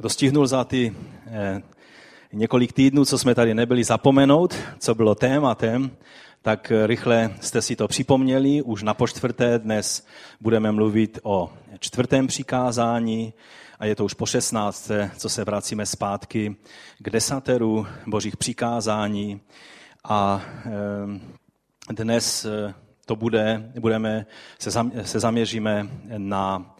Kdo stihnul za ty eh, několik týdnů, co jsme tady nebyli, zapomenout, co bylo tématem, tak rychle jste si to připomněli. Už na počtvrté dnes budeme mluvit o čtvrtém přikázání a je to už po 16. co se vracíme zpátky k desateru božích přikázání. A eh, dnes eh, to bude, budeme, se zaměříme na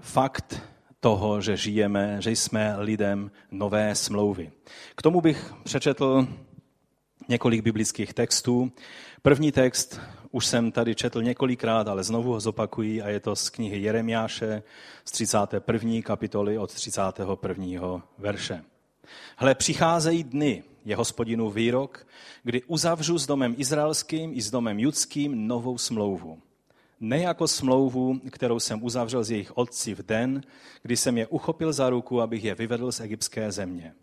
fakt toho, že žijeme, že jsme lidem nové smlouvy. K tomu bych přečetl několik biblických textů. První text už jsem tady četl několikrát, ale znovu ho zopakuji a je to z knihy Jeremiáše z 31. kapitoly od 31. verše. Hle, přicházejí dny, je hospodinu výrok, kdy uzavřu s domem izraelským i s domem judským novou smlouvu ne jako smlouvu, kterou jsem uzavřel s jejich otci v den, kdy jsem je uchopil za ruku, abych je vyvedl z egyptské země.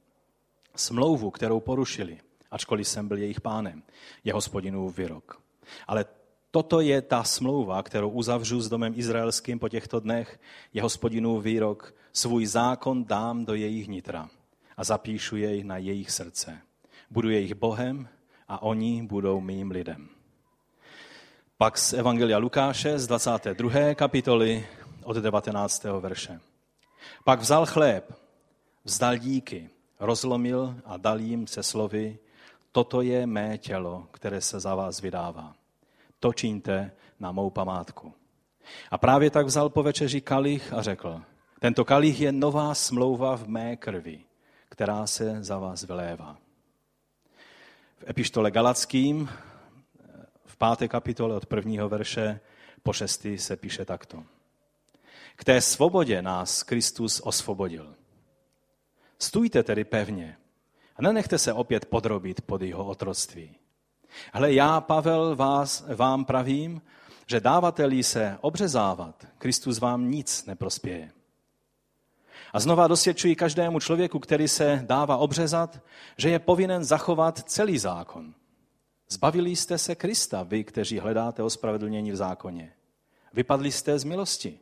Smlouvu, kterou porušili, ačkoliv jsem byl jejich pánem, je hospodinův výrok. Ale toto je ta smlouva, kterou uzavřu s domem izraelským po těchto dnech, je hospodinův výrok, svůj zákon dám do jejich nitra a zapíšu jej na jejich srdce. Budu jejich Bohem a oni budou mým lidem. Pak z Evangelia Lukáše z 22. kapitoly od 19. verše. Pak vzal chléb, vzdal díky, rozlomil a dal jim se slovy, toto je mé tělo, které se za vás vydává. To čiňte na mou památku. A právě tak vzal po večeři kalich a řekl, tento kalich je nová smlouva v mé krvi, která se za vás vylévá. V epištole Galackým páté kapitole od prvního verše po šestý se píše takto. K té svobodě nás Kristus osvobodil. Stůjte tedy pevně a nenechte se opět podrobit pod jeho otroctví. Hle, já, Pavel, vás, vám pravím, že dávateli se obřezávat, Kristus vám nic neprospěje. A znova dosvědčuji každému člověku, který se dává obřezat, že je povinen zachovat celý zákon. Zbavili jste se Krista, vy, kteří hledáte ospravedlnění v zákoně. Vypadli jste z milosti.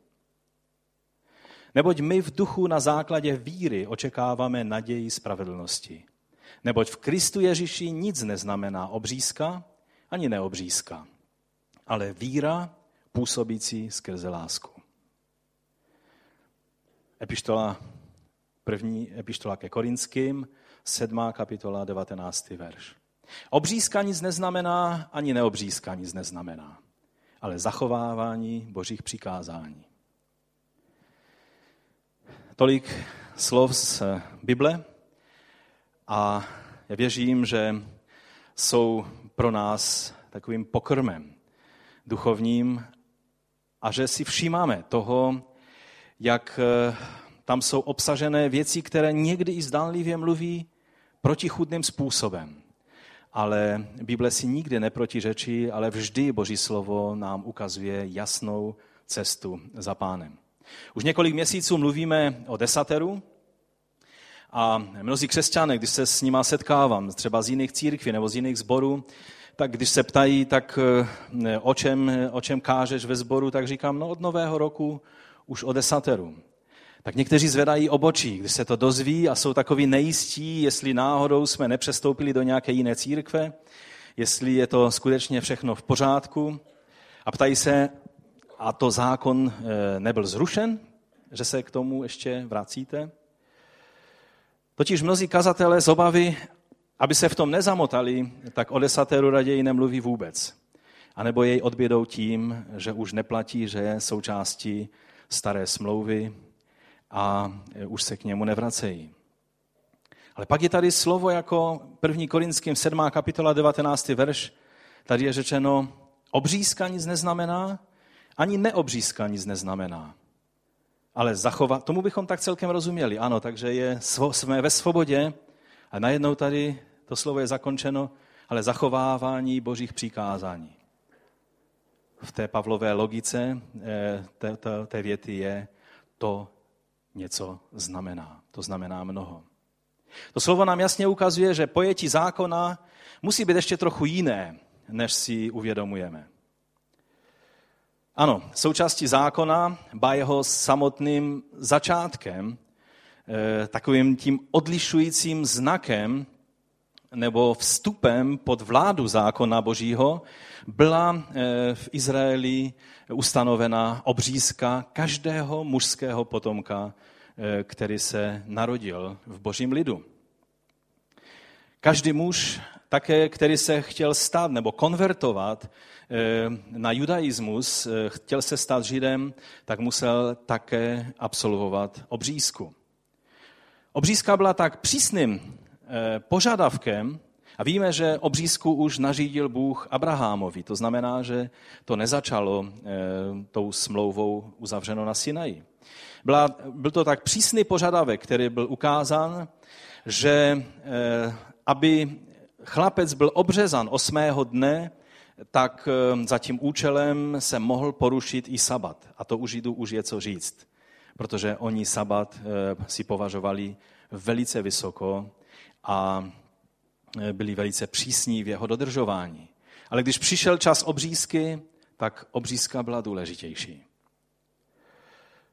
Neboť my v duchu na základě víry očekáváme naději spravedlnosti. Neboť v Kristu Ježíši nic neznamená obřízka ani neobřízka, ale víra působící skrze lásku. Epištola, první epištola ke Korinským, sedmá kapitola, 19. verš. Obřízka nic neznamená, ani neobřízka nic neznamená, ale zachovávání božích přikázání. Tolik slov z Bible a já věřím, že jsou pro nás takovým pokrmem duchovním a že si všímáme toho, jak eh, tam jsou obsažené věci, které někdy i zdánlivě mluví protichudným způsobem ale Bible si nikdy neprotiřečí, ale vždy Boží slovo nám ukazuje jasnou cestu za pánem. Už několik měsíců mluvíme o desateru a mnozí křesťané, když se s nima setkávám, třeba z jiných církví nebo z jiných zborů, tak když se ptají, tak eh, o čem, o čem kážeš ve sboru, tak říkám, no od nového roku už o desateru tak někteří zvedají obočí, když se to dozví a jsou takový nejistí, jestli náhodou jsme nepřestoupili do nějaké jiné církve, jestli je to skutečně všechno v pořádku. A ptají se, a to zákon eh, nebyl zrušen, že se k tomu ještě vracíte? Totiž mnozí kazatelé z obavy, aby se v tom nezamotali, tak o desateru raději nemluví vůbec. A nebo jej odbědou tím, že už neplatí, že je součástí staré smlouvy, a e, už se k němu nevracejí. Ale pak je tady slovo jako 1. Korinským 7. kapitola 19. verš. Tady je řečeno, obřízka nic neznamená, ani neobřízka nic neznamená. Ale zachovat, tomu bychom tak celkem rozuměli. Ano, takže je, jsme ve svobodě a najednou tady to slovo je zakončeno, ale zachovávání božích přikázání. V té Pavlové logice e, té, té, té věty je to něco znamená. To znamená mnoho. To slovo nám jasně ukazuje, že pojetí zákona musí být ještě trochu jiné, než si uvědomujeme. Ano, součástí zákona, ba jeho samotným začátkem, eh, takovým tím odlišujícím znakem nebo vstupem pod vládu zákona Božího byla eh, v Izraeli ustanovena obřízka každého mužského potomka, eh, který se narodil v božím lidu. Každý muž, také který se chtěl stát nebo konvertovat eh, na judaismus, chtěl se stát židem, tak musel také absolvovat obřízku. Obřízka byla tak přísným požadavkem, a víme, že obřízku už nařídil Bůh Abrahamovi. To znamená, že to nezačalo e, tou smlouvou uzavřeno na Sinaji. Byla, byl to tak přísný požadavek, který byl ukázán, že e, aby chlapec byl obřezan osmého dne, tak za tím účelem se mohl porušit i sabat. A to u Židů už je co říct, protože oni sabat si považovali velice vysoko a Eh, byli velice přísní v jeho dodržování. Ale když přišel čas obřízky, tak obřízka byla důležitější.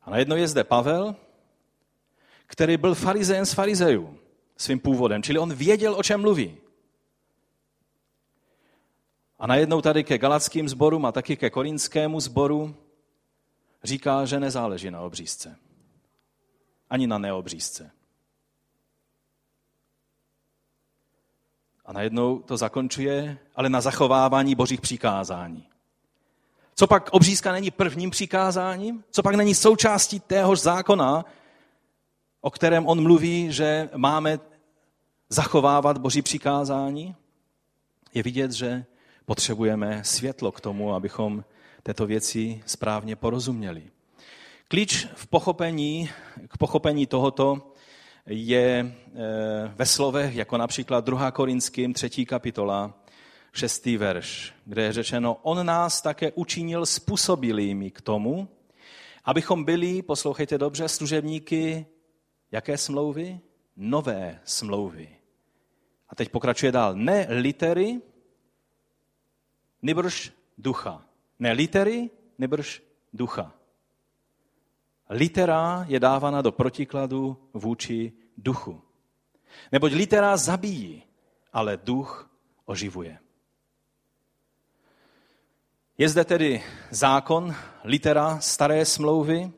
A najednou je zde Pavel, který byl farizejem z farizejů svým původem, čili on věděl, o čem mluví. A najednou tady ke galackým sborům a taky ke korinskému sboru říká, že nezáleží na obřízce. Ani na neobřízce. A najednou to zakončuje, ale na zachovávání božích přikázání. Co pak obřízka není prvním přikázáním? Co pak není součástí téhož zákona, o kterém on mluví, že máme zachovávat boží přikázání? Je vidět, že potřebujeme světlo k tomu, abychom této věci správně porozuměli. Klíč v pochopení, k pochopení tohoto je eh, ve slovech, jako například 2. Korinským 3. kapitola, 6. verš, kde je řečeno, on nás také učinil způsobilými k tomu, abychom byli, poslouchejte dobře, služebníky jaké smlouvy? Nové smlouvy. A teď pokračuje dál. Ne litery, nebrž ducha. Ne litery, nebrž ducha. Litera je dávána do protikladu vůči duchu. Neboť litera zabíjí, ale duch oživuje. Je zde tedy zákon, litera staré smlouvy,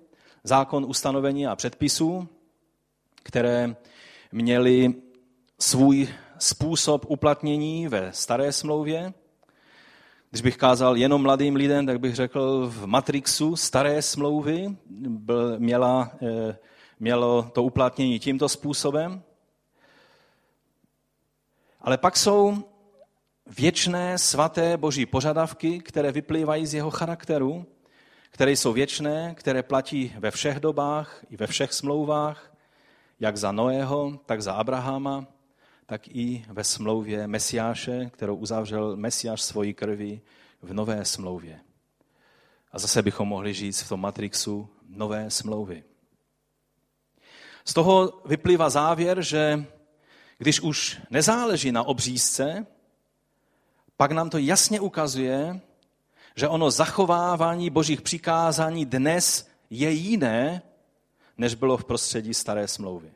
zákon ustanovení a předpisů, které měly svůj způsob uplatnění ve staré smlouvě, když bych kázal jenom mladým lidem, tak bych řekl v Matrixu staré smlouvy byl, měla, eh, mělo to uplatnění tímto způsobem. Ale pak jsou věčné, svaté boží požadavky, které vyplývají z jeho charakteru, které jsou věčné, které platí ve všech dobách i ve všech smlouvách, jak za Noého, tak za Abrahama, tak i ve smlouvě Mesiáše, kterou uzavřel Mesiáš svojí krví v nové smlouvě. A zase bychom mohli říct v tom matrixu nové smlouvy. Z toho vyplývá závěr, že když už nezáleží na obřízce, pak nám to jasně ukazuje, že ono zachovávání božích přikázání dnes je jiné, než bylo v prostředí staré smlouvy.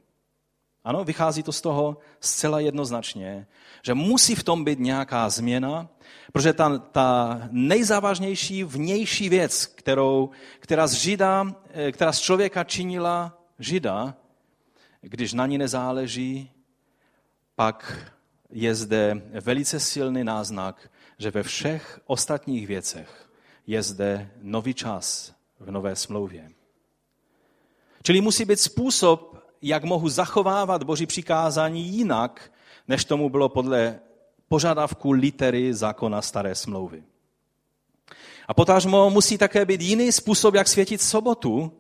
Ano, vychází to z toho zcela jednoznačně, že musí v tom být nějaká změna, protože ta, ta nejzávažnější vnější věc, kterou, která, z žida, eh, která z člověka činila žida, když na ní nezáleží, pak je zde velice silný náznak, že ve všech ostatních věcech je zde nový čas v nové smlouvě. Čili musí být způsob, jak mohu zachovávat Boží přikázání jinak, než tomu bylo podle požadavku litery zákona staré smlouvy. A potážmo musí také být jiný způsob, jak světit sobotu,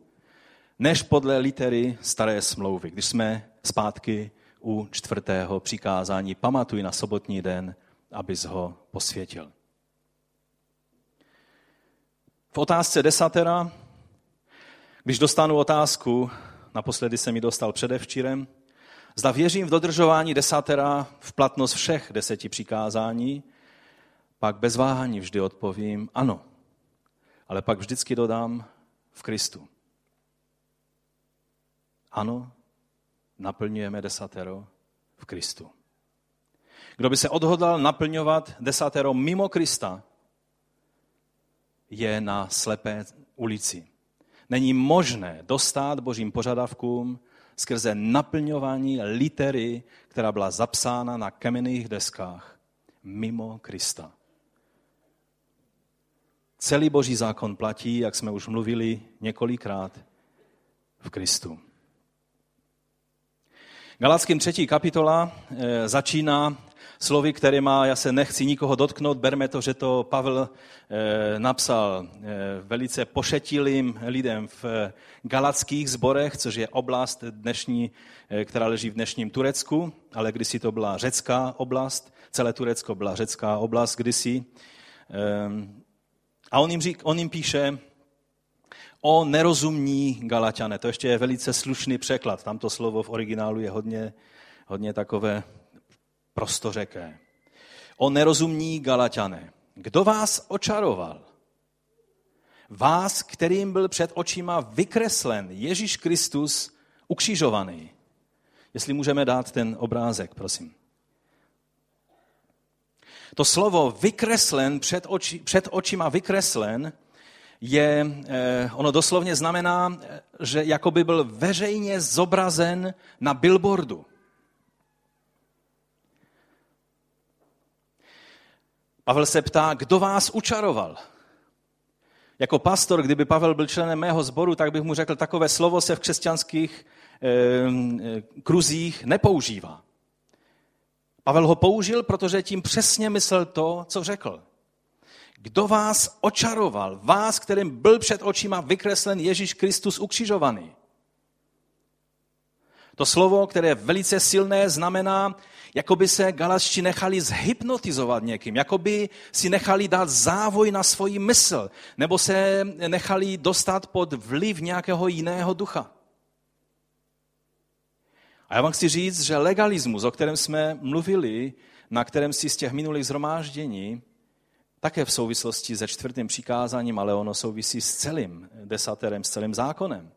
než podle litery staré smlouvy. Když jsme zpátky u čtvrtého přikázání, pamatuj na sobotní den, abys ho posvětil. V otázce desatera, když dostanu otázku, naposledy jsem mi dostal předevčírem, zda věřím v dodržování desatera v platnost všech deseti přikázání, pak bez váhání vždy odpovím ano. Ale pak vždycky dodám v Kristu. Ano, naplňujeme desatero v Kristu. Kdo by se odhodlal naplňovat desatero mimo Krista, je na slepé ulici. Není možné dostat božím požadavkům skrze naplňování litery, která byla zapsána na kamenných deskách mimo Krista. Celý boží zákon platí, jak jsme už mluvili několikrát, v Kristu. Galackým třetí kapitola eh, začíná slovy, které má, já se nechci nikoho dotknout, berme to, že to Pavel eh, napsal eh, velice pošetilým lidem v galackých zborech, což je oblast dnešní, která leží v dnešním Turecku, ale kdysi to byla řecká oblast, celé Turecko byla řecká oblast kdysi. A on jim, řík, on jim píše, o nerozumní Galaťané. To ještě je velice slušný překlad. Tamto slovo v originálu je hodně, hodně takové prostořeké. O nerozumní Galaťané. Kdo vás očaroval? Vás, kterým byl před očima vykreslen Ježíš Kristus ukřižovaný. Jestli můžeme dát ten obrázek, prosím. To slovo vykreslen, před, oči, před očima vykreslen, je, eh, ono doslovně znamená, že jako by byl veřejně zobrazen na billboardu. Pavel se ptá, kdo vás učaroval? Jako pastor, kdyby Pavel byl členem mého sboru, tak bych mu řekl, takové slovo se v křesťanských eh, kruzích nepoužívá. Pavel ho použil, protože tím přesně myslel to, co řekl. Kdo vás očaroval? Vás, kterým byl před očima vykreslen Ježíš Kristus ukřižovaný. To slovo, které je velice silné, znamená, jako by se galačti nechali zhypnotizovat někým, jako by si nechali dát závoj na svoji mysl, nebo se nechali dostat pod vliv nějakého jiného ducha. A já vám chci říct, že legalismus, o kterém jsme mluvili, na kterém si z těch minulých zhromáždění, také v souvislosti se čtvrtým přikázáním, ale ono souvisí s celým desaterem, s celým zákonem.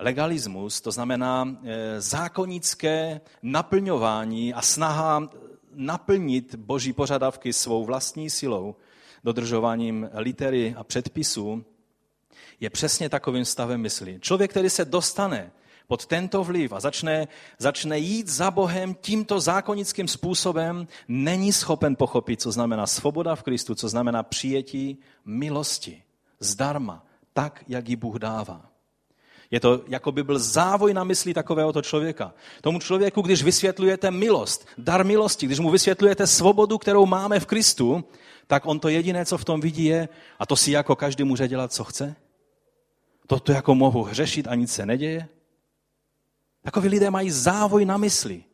Legalismus, to znamená eh, zákonické naplňování a snaha naplnit boží požadavky svou vlastní silou, dodržováním litery a předpisů, je přesně takovým stavem mysli. Člověk, který se dostane pod tento vliv a začne, začne jít za Bohem tímto zákonickým způsobem, není schopen pochopit, co znamená svoboda v Kristu, co znamená přijetí milosti, zdarma, tak, jak ji Bůh dává. Je to, jako by byl závoj na mysli takovéhoto člověka. Tomu člověku, když vysvětlujete milost, dar milosti, když mu vysvětlujete svobodu, kterou máme v Kristu, tak on to jediné, co v tom vidí, je, a to si jako každý může dělat, co chce? To, to jako mohu hřešit a nic se neděje? Takoví lidé mají závoj na mysli.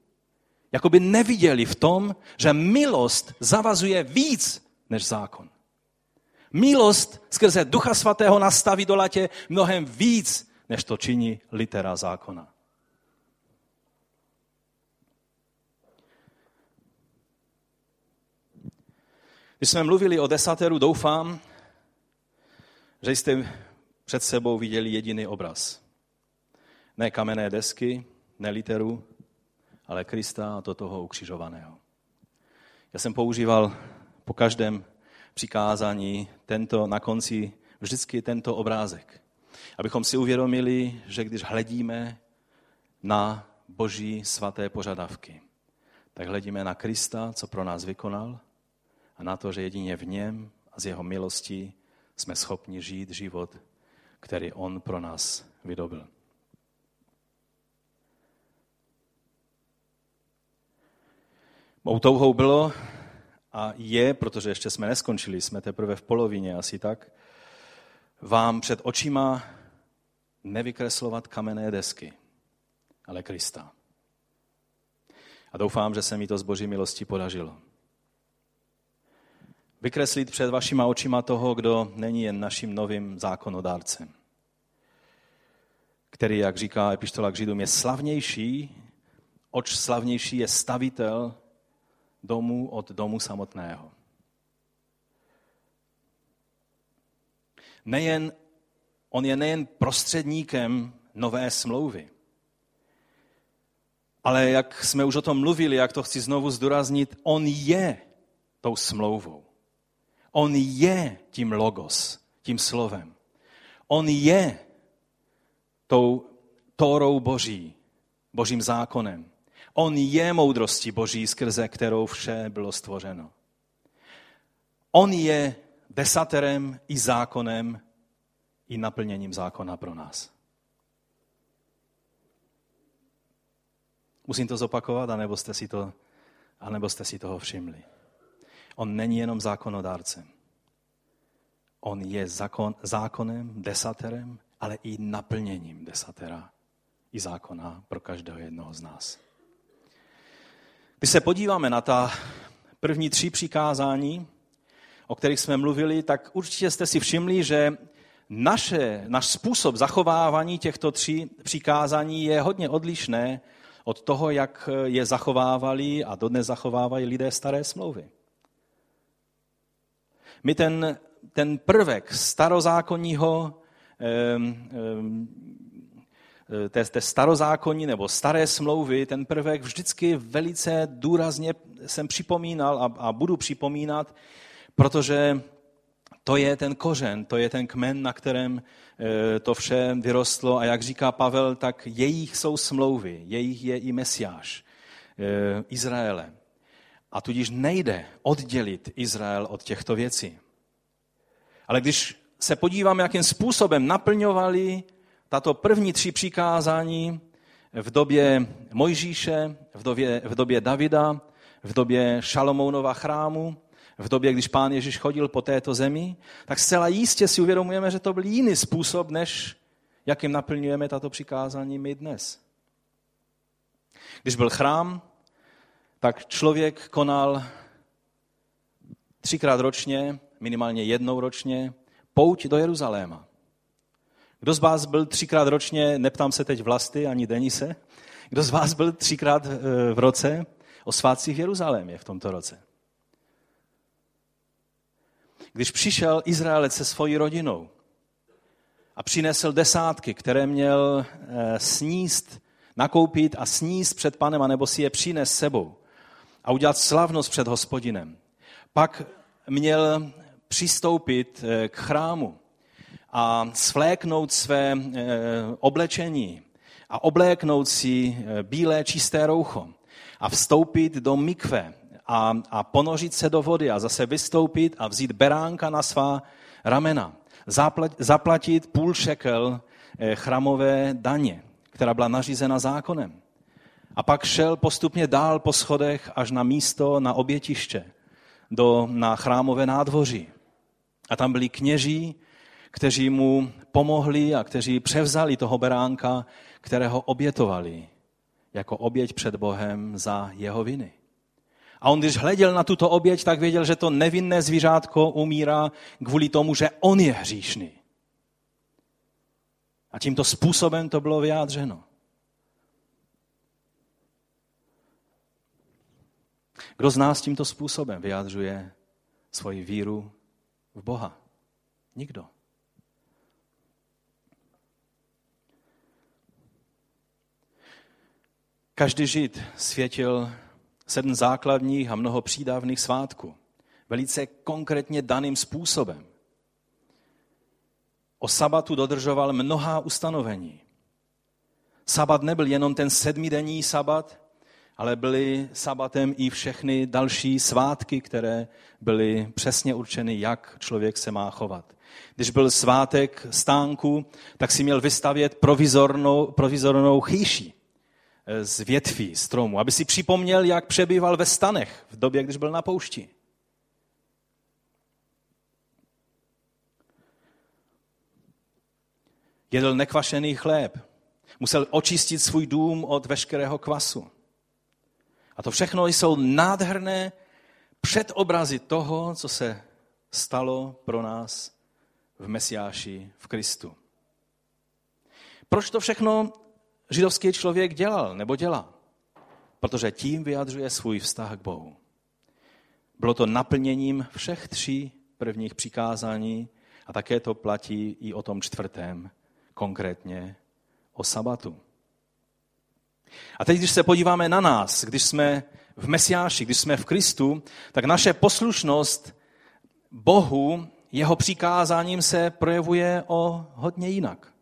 Jakoby neviděli v tom, že milost zavazuje víc než zákon. Milost skrze Ducha Svatého nastaví do latě mnohem víc, než to činí litera zákona. Když jsme mluvili o desateru, doufám, že jste před sebou viděli jediný obraz. Ne kamenné desky, ne literu, ale Krista a to toho ukřižovaného. Já jsem používal po každém přikázání tento, na konci vždycky tento obrázek. Abychom si uvědomili, že když hledíme na boží svaté požadavky, tak hledíme na Krista, co pro nás vykonal, a na to, že jedině v něm a z jeho milostí jsme schopni žít život, který on pro nás vydobil. Mou touhou bylo a je, protože ještě jsme neskončili, jsme teprve v polovině asi tak, vám před očima nevykreslovat kamenné desky, ale Krista. A doufám, že se mi to z boží milosti podařilo. Vykreslit před vašima očima toho, kdo není jen naším novým zákonodárcem, který, jak říká epištola k Židům, je slavnější, oč slavnější je stavitel domu od domu samotného. Nejen, on je nejen prostředníkem nové smlouvy, Ale jak jsme už o tom mluvili, jak to chci znovu zdůraznit, on je tou smlouvou. On je tím logos, tím slovem. On je tou Tórou Boží, Božím zákonem. On je moudrostí Boží, skrze kterou vše bylo stvořeno. On je desaterem i zákonem, i naplněním zákona pro nás. Musím to zopakovat, anebo jste si, to, anebo jste si toho všimli. On není jenom zákonodárcem. On je zákon, zákonem, desaterem, ale i naplněním desatera i zákona pro každého jednoho z nás. Když se podíváme na ta první tři přikázání, o kterých jsme mluvili, tak určitě jste si všimli, že naše, náš způsob zachovávání těchto tří přikázání je hodně odlišné od toho, jak je zachovávali a dodnes zachovávají lidé staré smlouvy. My ten, ten prvek starozákonního té, té starozákonní nebo staré smlouvy, ten prvek vždycky velice důrazně jsem připomínal a, a budu připomínat, protože to je ten kořen, to je ten kmen, na kterém e, to vše vyrostlo. A jak říká Pavel, tak jejich jsou smlouvy, jejich je i Mesiáš, e, Izraele. A tudíž nejde oddělit Izrael od těchto věcí. Ale když se podíváme, jakým způsobem naplňovali tato první tři přikázání v době Mojžíše, v době, v době Davida, v době Šalomounova chrámu, v době, když pán Ježíš chodil po této zemi, tak zcela jistě si uvědomujeme, že to byl jiný způsob, než jakým naplňujeme tato přikázání my dnes. Když byl chrám, tak člověk konal třikrát ročně, minimálně jednou ročně, pouť do Jeruzaléma. Kdo z vás byl třikrát ročně, neptám se teď vlasty ani Denise, kdo z vás byl třikrát eh, v roce o svátcích v Jeruzalémě v tomto roce? Když přišel Izraelec se svojí rodinou a přinesl desátky, které měl eh, sníst, nakoupit a sníst před panem, anebo si je přines sebou a udělat slavnost před hospodinem, pak měl přistoupit eh, k chrámu a svléknout své eh, oblečení a obléknout si bílé čisté roucho a vstoupit do mikve a, a ponořit se do vody a zase vystoupit a vzít beránka na svá ramena. Zaplatit půl šekel chramové daně, která byla nařízena zákonem. A pak šel postupně dál po schodech až na místo, na obětiště, do, na chrámové nádvoří. A tam byli kněží, kteří mu pomohli a kteří převzali toho beránka, kterého obětovali jako oběť před Bohem za jeho viny. A on, když hleděl na tuto oběť, tak věděl, že to nevinné zvířátko umírá kvůli tomu, že on je hříšný. A tímto způsobem to bylo vyjádřeno. Kdo z nás tímto způsobem vyjádřuje svoji víru v Boha? Nikdo. Každý žid světil sedm základních a mnoho přídavných svátků. Velice konkrétně daným způsobem. O sabatu dodržoval mnohá ustanovení. Sabat nebyl jenom ten sedmidenní sabat, ale byly sabatem i všechny další svátky, které byly přesně určeny, jak člověk se má chovat. Když byl svátek stánku, tak si měl vystavět provizornou, provizornou chýši z větví stromu, aby si připomněl, jak přebýval ve stanech v době, když byl na poušti. Jedl nekvašený chléb. Musel očistit svůj dům od veškerého kvasu. A to všechno jsou nádherné předobrazy toho, co se stalo pro nás v Mesiáši, v Kristu. Proč to všechno židovský člověk dělal nebo dělá? Protože tím vyjadřuje svůj vztah k Bohu. Bylo to naplněním všech tří prvních přikázání a také to platí i o tom čtvrtém, konkrétně o sabatu. A teď, když se podíváme na nás, když jsme v Mesiáši, když jsme v Kristu, tak naše poslušnost Bohu, jeho přikázáním se projevuje o hodně jinak.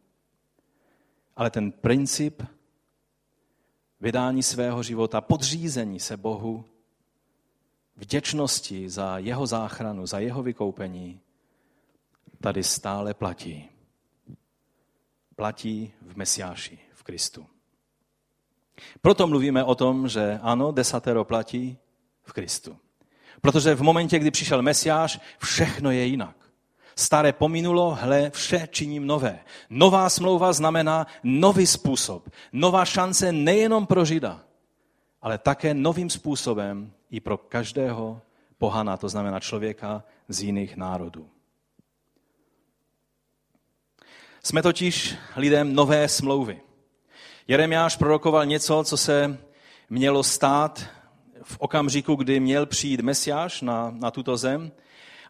Ale ten princip vydání svého života, podřízení se Bohu, vděčnosti za jeho záchranu, za jeho vykoupení, tady stále platí. Platí v Mesiáši, v Kristu. Proto mluvíme o tom, že ano, desatero platí v Kristu. Protože v momentě, kdy přišel Mesiáš, všechno je jinak. Staré pominulo, hle, vše činím nové. Nová smlouva znamená nový způsob. Nová šance nejenom pro Žida, ale také novým způsobem i pro každého pohana, to znamená člověka z jiných národů. Jsme totiž lidem nové smlouvy. Jeremiáš prorokoval něco, co se mělo stát v okamžiku, kdy měl přijít Mesiáš na, na tuto zem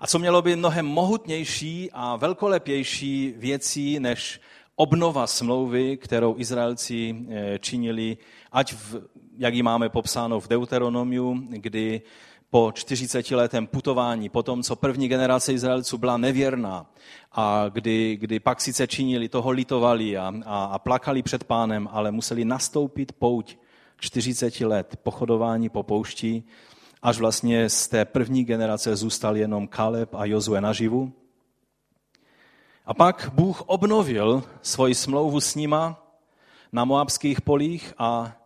a co mělo být mnohem mohutnější a velkolepější věcí než obnova smlouvy, kterou Izraelci eh, činili, ať v, jak ji máme popsáno v Deuteronomiu, kdy po 40 letém putování, po tom, co první generace Izraelců byla nevěrná a kdy, kdy pak sice činili, toho litovali a, a, a plakali před pánem, ale museli nastoupit pouť 40 let pochodování po poušti, až vlastně z té první generace zůstal jenom Kaleb a Jozue naživu. A pak Bůh obnovil svoji smlouvu s nima na moabských polích a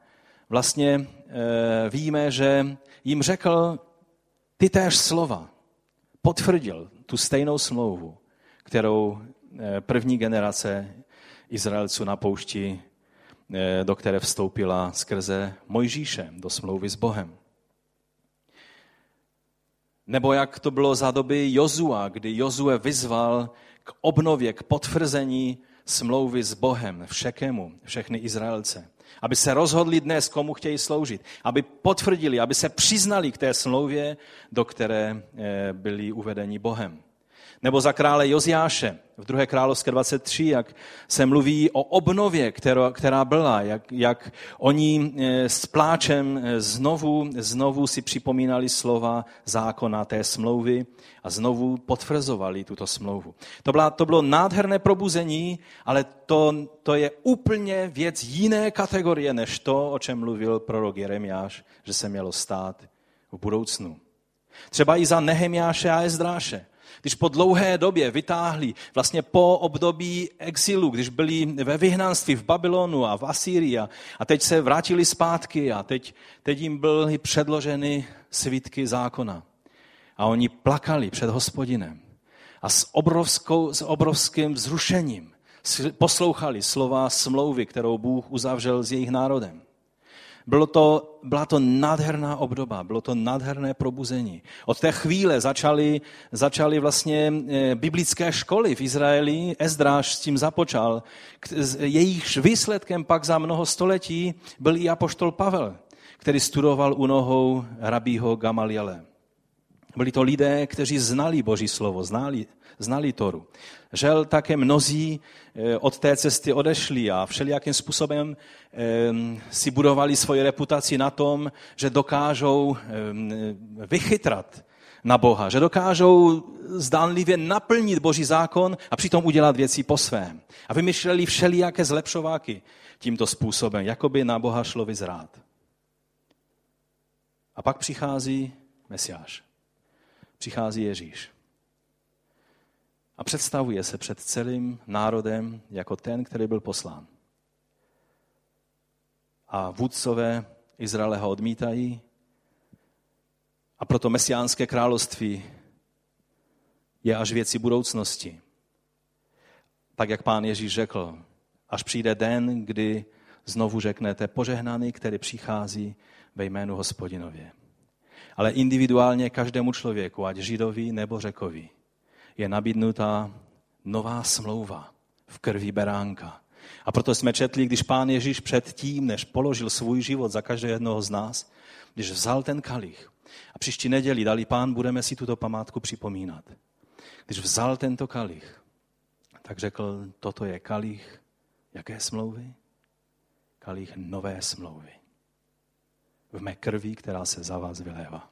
vlastně e, víme, že jim řekl ty též slova. Potvrdil tu stejnou smlouvu, kterou e, první generace Izraelců na poušti, e, do které vstoupila skrze Mojžíše do smlouvy s Bohem. Nebo jak to bylo za doby Jozua, kdy Jozue vyzval k obnově, k potvrzení smlouvy s Bohem všekému, všechny Izraelce. Aby se rozhodli dnes, komu chtějí sloužit. Aby potvrdili, aby se přiznali k té smlouvě, do které eh, byli uvedeni Bohem. Nebo za krále Joziáše v 2. královské 23, jak se mluví o obnově, která, která byla, jak, jak oni eh, s pláčem eh, znovu, znovu si připomínali slova zákona té smlouvy a znovu potvrzovali tuto smlouvu. To, byla, to bylo nádherné probuzení, ale to, to je úplně věc jiné kategorie, než to, o čem mluvil prorok Jeremiáš, že se mělo stát v budoucnu. Třeba i za Nehemiáše a Ezdráše když po dlouhé době vytáhli, vlastně po období exilu, když byli ve vyhnanství v Babylonu a v Asýrii a, a teď se vrátili zpátky a teď, teď jim byly předloženy svítky zákona. A oni plakali před hospodinem a s, obrovskou, s obrovským vzrušením poslouchali slova smlouvy, kterou Bůh uzavřel s jejich národem. Bylo to, byla to nádherná obdoba, bylo to nádherné probuzení. Od té chvíle začaly, začaly vlastně eh, biblické školy v Izraeli. Ezdráš s tím započal. Jejichž výsledkem pak za mnoho století byl i apoštol Pavel, který studoval u nohou rabího Gamaliele. Byli to lidé, kteří znali Boží slovo, znali, znali Toru. Žel také mnozí eh, od té cesty odešli a všelijakým způsobem ehm, si budovali svoji reputaci na tom, že dokážou ehm, vychytrat na Boha, že dokážou zdánlivě naplnit Boží zákon a přitom udělat věci po svém. A vymýšleli všelijaké zlepšováky tímto způsobem, jako by na Boha šlo vyzrát. A pak přichází Mesiáš. Přichází Ježíš a představuje se před celým národem jako ten, který byl poslán. A vůdcové Izraele ho odmítají a proto mesiánské království je až věci budoucnosti. Tak, jak pán Ježíš řekl, až přijde den, kdy znovu řeknete požehnaný, který přichází ve jménu hospodinově. Ale individuálně každému člověku, ať židovi nebo řekovi, je nabídnutá nová smlouva v krvi beránka. A proto jsme četli, když pán Ježíš předtím, než položil svůj život za každého jednoho z nás, když vzal ten kalich a příští neděli, dali pán, budeme si tuto památku připomínat. Když vzal tento kalich, tak řekl, toto je kalich jaké smlouvy? Kalich nové smlouvy. V mé krvi, která se za vás vylévá.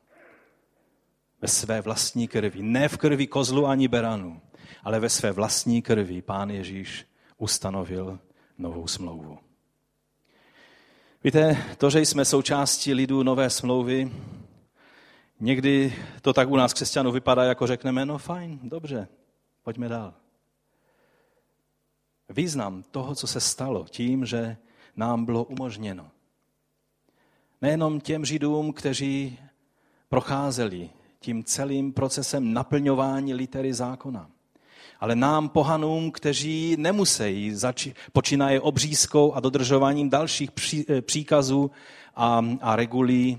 Ve své vlastní krvi, ne v krvi kozlu ani beranu, ale ve své vlastní krvi pán Ježíš ustanovil novou smlouvu. Víte, to, že jsme součástí lidu nové smlouvy, někdy to tak u nás křesťanů vypadá, jako řekneme, no fajn, dobře, pojďme dál. Význam toho, co se stalo tím, že nám bylo umožněno. Nejenom těm židům, kteří procházeli tím celým procesem naplňování litery zákona, ale nám, pohanům, kteří nemusí, zači- počínaje obřízkou a dodržováním dalších pří, eh, příkazů a, a regulí,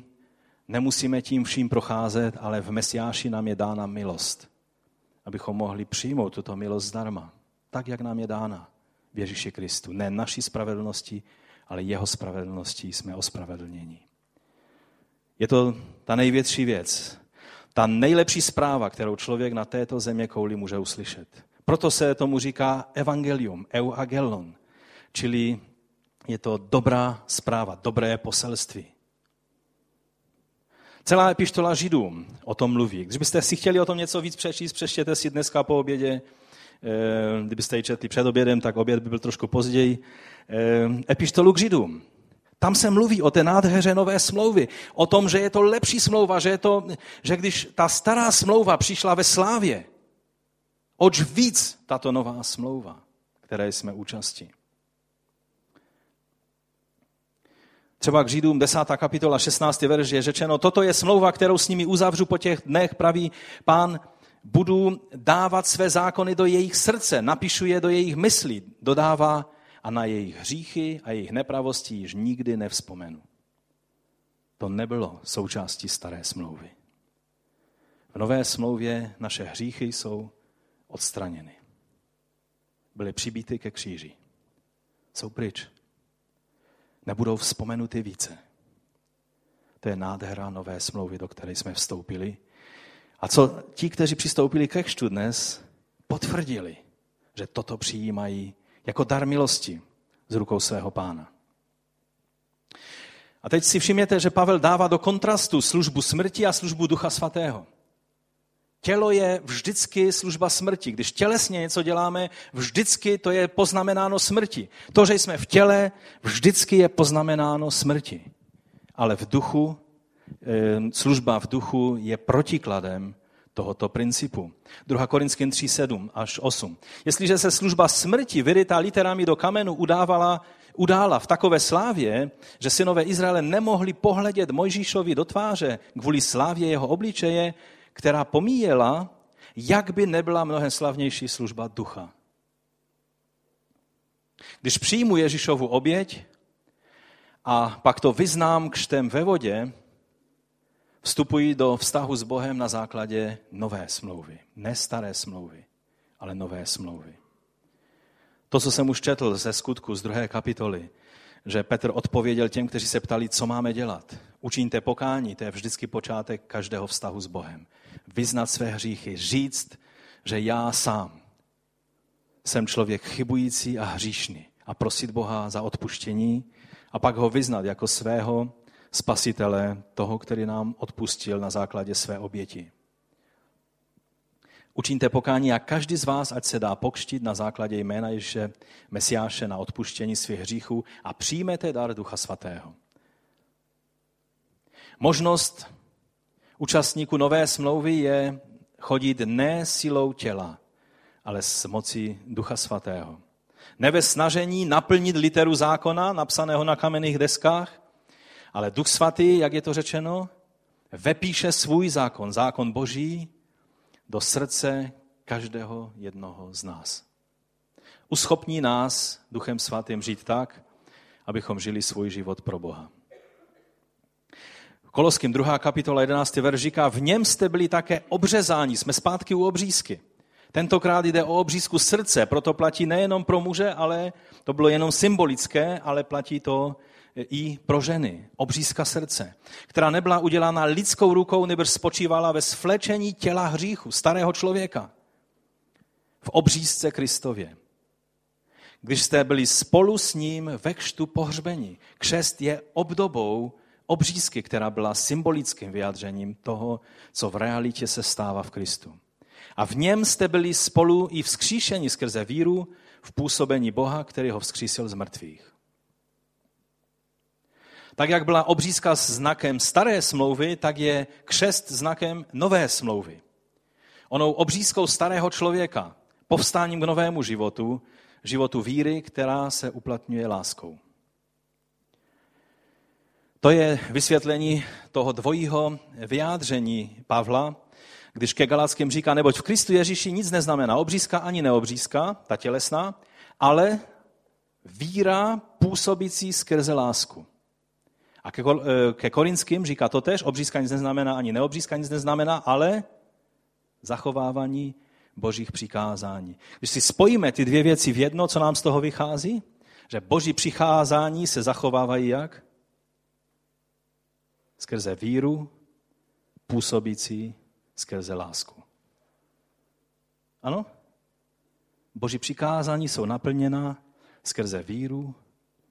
nemusíme tím vším procházet, ale v Mesiáši nám je dána milost, abychom mohli přijmout tuto milost zdarma, tak, jak nám je dána v Ježíši Kristu. Ne naší spravedlnosti, ale jeho spravedlností jsme ospravedlněni. Je to ta největší věc, ta nejlepší zpráva, kterou člověk na této země kouli může uslyšet. Proto se tomu říká evangelium, euagelon, čili je to dobrá zpráva, dobré poselství. Celá epištola Židům o tom mluví. Když byste si chtěli o tom něco víc přečíst, přečtěte si dneska po obědě, eh, kdybyste ji četli před obědem, tak oběd by byl trošku později. Eh, epištolu k Židům. Tam se mluví o té nádheře nové smlouvy, o tom, že je to lepší smlouva, že, je to, že když ta stará smlouva přišla ve slávě, oč víc tato nová smlouva, které jsme účastí. Třeba k Židům 10. kapitola 16. verš je řečeno, toto je smlouva, kterou s nimi uzavřu po těch dnech, praví pán, budu dávat své zákony do jejich srdce, napíšu je do jejich myslí, dodává a na jejich hříchy a jejich nepravosti již nikdy nevzpomenu. To nebylo součástí staré smlouvy. V nové smlouvě naše hříchy jsou odstraněny. Byly přibíty ke kříži. Jsou pryč. Nebudou vzpomenuty více. To je nádhera nové smlouvy, do které jsme vstoupili. A co ti, kteří přistoupili ke křtu dnes, potvrdili, že toto přijímají jako dar milosti z rukou svého pána. A teď si všimněte, že Pavel dává do kontrastu službu smrti a službu Ducha Svatého. Tělo je vždycky služba smrti. Když tělesně něco děláme, vždycky to je poznamenáno smrti. To, že jsme v těle, vždycky je poznamenáno smrti. Ale v duchu, eh, služba v duchu je protikladem tohoto principu. 2. Korinským 3, 7 až 8. Jestliže se služba smrti vyrytá literami do kamenu udávala, udála v takové slávě, že synové Izraele nemohli pohledět Mojžíšovi do tváře kvůli slávě jeho obličeje, která pomíjela, jak by nebyla mnohem slavnější služba ducha. Když přijmu Ježíšovu oběť a pak to vyznám křtem ve vodě, vstupují do vztahu s Bohem na základě nové smlouvy. Ne staré smlouvy, ale nové smlouvy. To, co jsem už četl ze skutku z druhé kapitoly, že Petr odpověděl těm, kteří se ptali, co máme dělat. Učiňte pokání, to je vždycky počátek každého vztahu s Bohem. Vyznat své hříchy, říct, že já sám jsem člověk chybující a hříšný a prosit Boha za odpuštění a pak ho vyznat jako svého spasitele, toho, který nám odpustil na základě své oběti. Učiňte pokání a každý z vás, ať se dá pokštit na základě jména Ježíše Mesiáše na odpuštění svých hříchů a přijmete dar Ducha Svatého. Možnost účastníků nové smlouvy je chodit ne silou těla, ale s mocí Ducha Svatého. Ne ve snažení naplnit literu zákona, napsaného na kamenných deskách, ale Duch Svatý, jak je to řečeno, vepíše svůj zákon, zákon Boží, do srdce každého jednoho z nás. Uschopní nás Duchem Svatým žít tak, abychom žili svůj život pro Boha. Koloským 2. kapitola 11. verš říká, v něm jste byli také obřezáni, jsme zpátky u obřízky. Tentokrát jde o obřízku srdce, proto platí nejenom pro muže, ale to bylo jenom symbolické, ale platí to i pro ženy, obřízka srdce, která nebyla udělána lidskou rukou, nebo spočívala ve svlečení těla hříchu, starého člověka. V obřízce Kristově. Když jste byli spolu s ním ve kštu pohřbení. Křest je obdobou obřízky, která byla symbolickým vyjádřením toho, co v realitě se stává v Kristu. A v něm jste byli spolu i vzkříšeni skrze víru v působení Boha, který ho vzkřísil z mrtvých. Tak jak byla obřízka znakem staré smlouvy, tak je křest znakem nové smlouvy. Onou obřízkou starého člověka, povstáním k novému životu, životu víry, která se uplatňuje láskou. To je vysvětlení toho dvojího vyjádření Pavla, když ke Galackým říká, neboť v Kristu Ježíši nic neznamená obřízka ani neobřízka, ta tělesná, ale víra působící skrze lásku. A ke, eh, ke Korinským říká to tež, obřízka nic neznamená, ani neobřízka nic neznamená, ale zachovávání božích přikázání. Když si spojíme ty dvě věci v jedno, co nám z toho vychází? Že boží přikázání se zachovávají jak? Skrze víru, působící skrze lásku. Ano? Boží přikázání jsou naplněna skrze víru,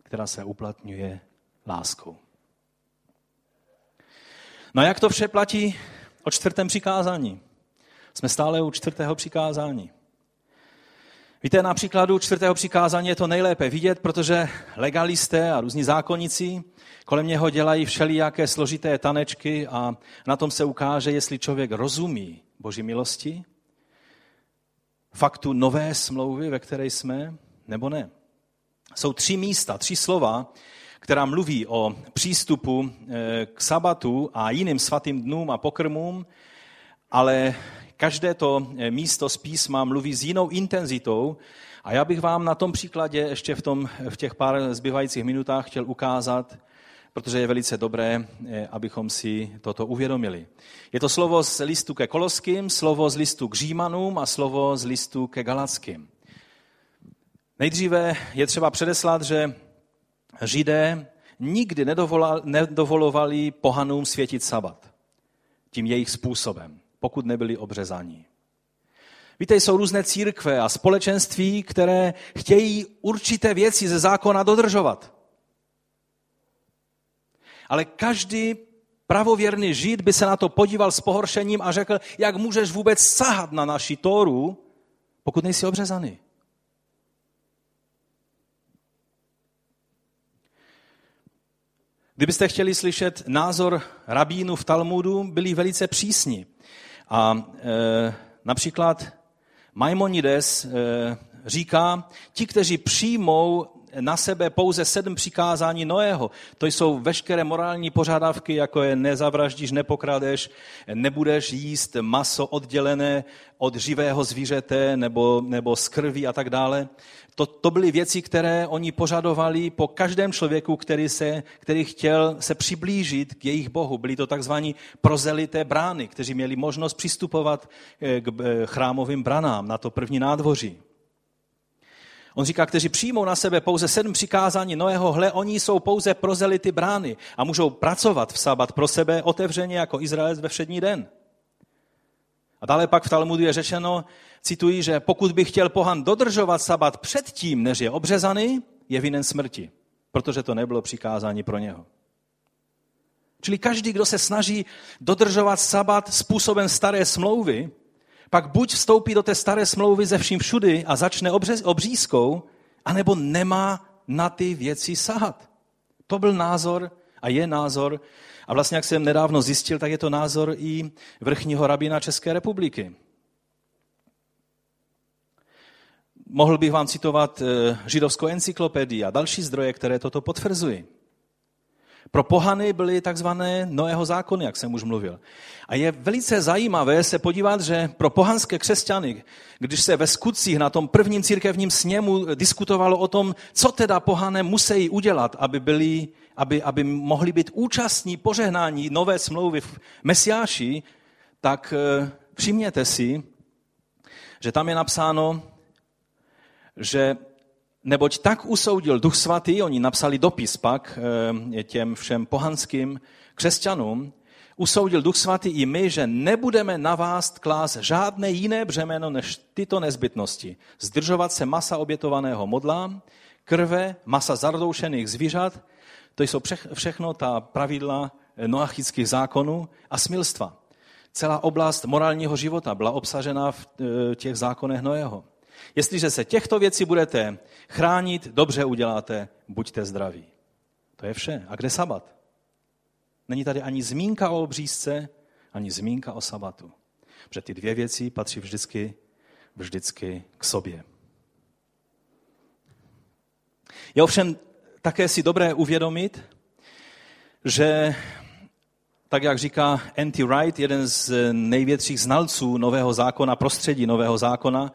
která se uplatňuje láskou. No a jak to vše platí o čtvrtém přikázání? Jsme stále u čtvrtého přikázání. Víte, na příkladu čtvrtého přikázání je to nejlépe vidět, protože legalisté a různí zákonníci kolem něho dělají všelijaké složité tanečky a na tom se ukáže, jestli člověk rozumí Boží milosti, faktu nové smlouvy, ve které jsme, nebo ne. Jsou tři místa, tři slova, která mluví o přístupu eh, k sabatu a jiným svatým dnům a pokrmům, ale každé to eh, místo z písma mluví s jinou intenzitou a já bych vám na tom příkladě ještě v, tom, v těch pár zbývajících minutách chtěl ukázat, protože je velice dobré, eh, abychom si toto uvědomili. Je to slovo z listu ke Koloským, slovo z listu k Římanům a slovo z listu ke Galackým. Nejdříve je třeba předeslat, že Židé nikdy nedovolovali pohanům světit sabat tím jejich způsobem, pokud nebyli obřezaní. Víte, jsou různé církve a společenství, které chtějí určité věci ze zákona dodržovat. Ale každý pravověrný žid by se na to podíval s pohoršením a řekl, jak můžeš vůbec sahat na naši Tóru, pokud nejsi obřezaný. Kdybyste chtěli slyšet názor rabínu v Talmudu, byli velice přísní. A e, například Maimonides e, říká, ti, kteří přijmou na sebe pouze sedm přikázání Noého. To jsou veškeré morální požadavky, jako je nezavraždíš, nepokradeš, nebudeš jíst maso oddělené od živého zvířete nebo, nebo z krví a tak dále. To, to byly věci, které oni požadovali po každém člověku, který, se, který chtěl se přiblížit k jejich Bohu. Byli to takzvaní prozelité brány, kteří měli možnost přistupovat eh, k eh, chrámovým branám na to první nádvoří. On říká, kteří přijmou na sebe pouze sedm přikázání Noého, hle, oni jsou pouze prozelity brány a můžou pracovat v sabat pro sebe otevřeně jako Izraelec ve všední den. A dále pak v Talmudu je řečeno, cituji, že pokud by chtěl pohan dodržovat sabat předtím, než je obřezaný, je vinen smrti, protože to nebylo přikázání pro něho. Čili každý, kdo se snaží dodržovat sabat způsobem staré smlouvy, pak buď vstoupí do té staré smlouvy ze vším všudy a začne obřízkou, anebo nemá na ty věci sahat. To byl názor a je názor, a vlastně jak jsem nedávno zjistil, tak je to názor i vrchního rabína České republiky. Mohl bych vám citovat eh, židovskou encyklopedii a další zdroje, které toto potvrzují. Pro pohany byly takzvané Noého zákony, jak jsem už mluvil. A je velice zajímavé se podívat, že pro pohanské křesťany, když se ve skutcích na tom prvním církevním sněmu diskutovalo o tom, co teda pohané musí udělat, aby, byli, aby, aby mohli být účastní požehnání nové smlouvy v Mesiáši, tak eh, všimněte si, že tam je napsáno, že Neboť tak usoudil Duch Svatý, oni napsali dopis pak eh, těm všem pohanským křesťanům, usoudil Duch Svatý i my, že nebudeme na vás klás žádné jiné břemeno než tyto nezbytnosti. Zdržovat se masa obětovaného modlám, krve, masa zardoušených zvířat, To jsou všechno ta pravidla noachických zákonů a smilstva. Celá oblast morálního života byla obsažena v e, těch zákonech Noého. Jestliže se těchto věcí budete chránit, dobře uděláte, buďte zdraví. To je vše. A kde sabat? Není tady ani zmínka o obřízce, ani zmínka o sabatu. Protože ty dvě věci patří vždycky, vždycky k sobě. Je ovšem také si dobré uvědomit, že tak jak říká N.T. Wright, jeden z největších znalců nového zákona, prostředí nového zákona,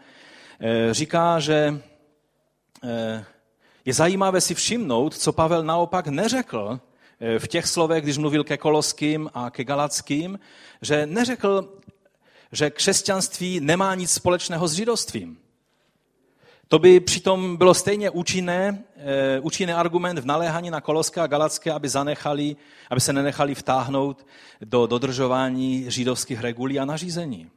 říká, že eh, je zajímavé si všimnout, co Pavel naopak neřekl eh, v těch slovech, když mluvil ke Koloským a ke Galackým, že neřekl, že křesťanství nemá nic společného s židovstvím. To by přitom bylo stejně účinné, eh, účinný argument v naléhání na Koloské a Galacké, aby, zanechali, aby se nenechali vtáhnout do dodržování židovských regulí a nařízení.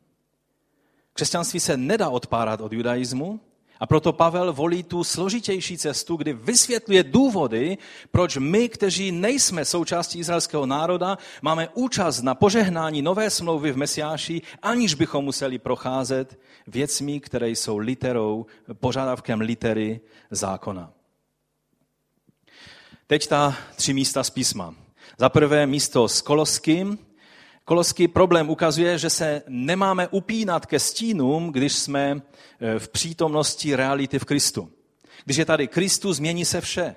Křesťanství se nedá odpárat od judaismu, a proto Pavel volí tu složitější cestu, kdy vysvětluje důvody, proč my, kteří nejsme součástí izraelského národa, máme účast na požehnání nové smlouvy v Mesiáši, aniž bychom museli procházet věcmi, které jsou literou, požadavkem litery zákona. Teď ta tři místa z písma. Za prvé místo s Koloským, Koloský problém ukazuje, že se nemáme upínat ke stínům, když jsme e, v přítomnosti reality v Kristu. Když je tady Kristus, změní se vše.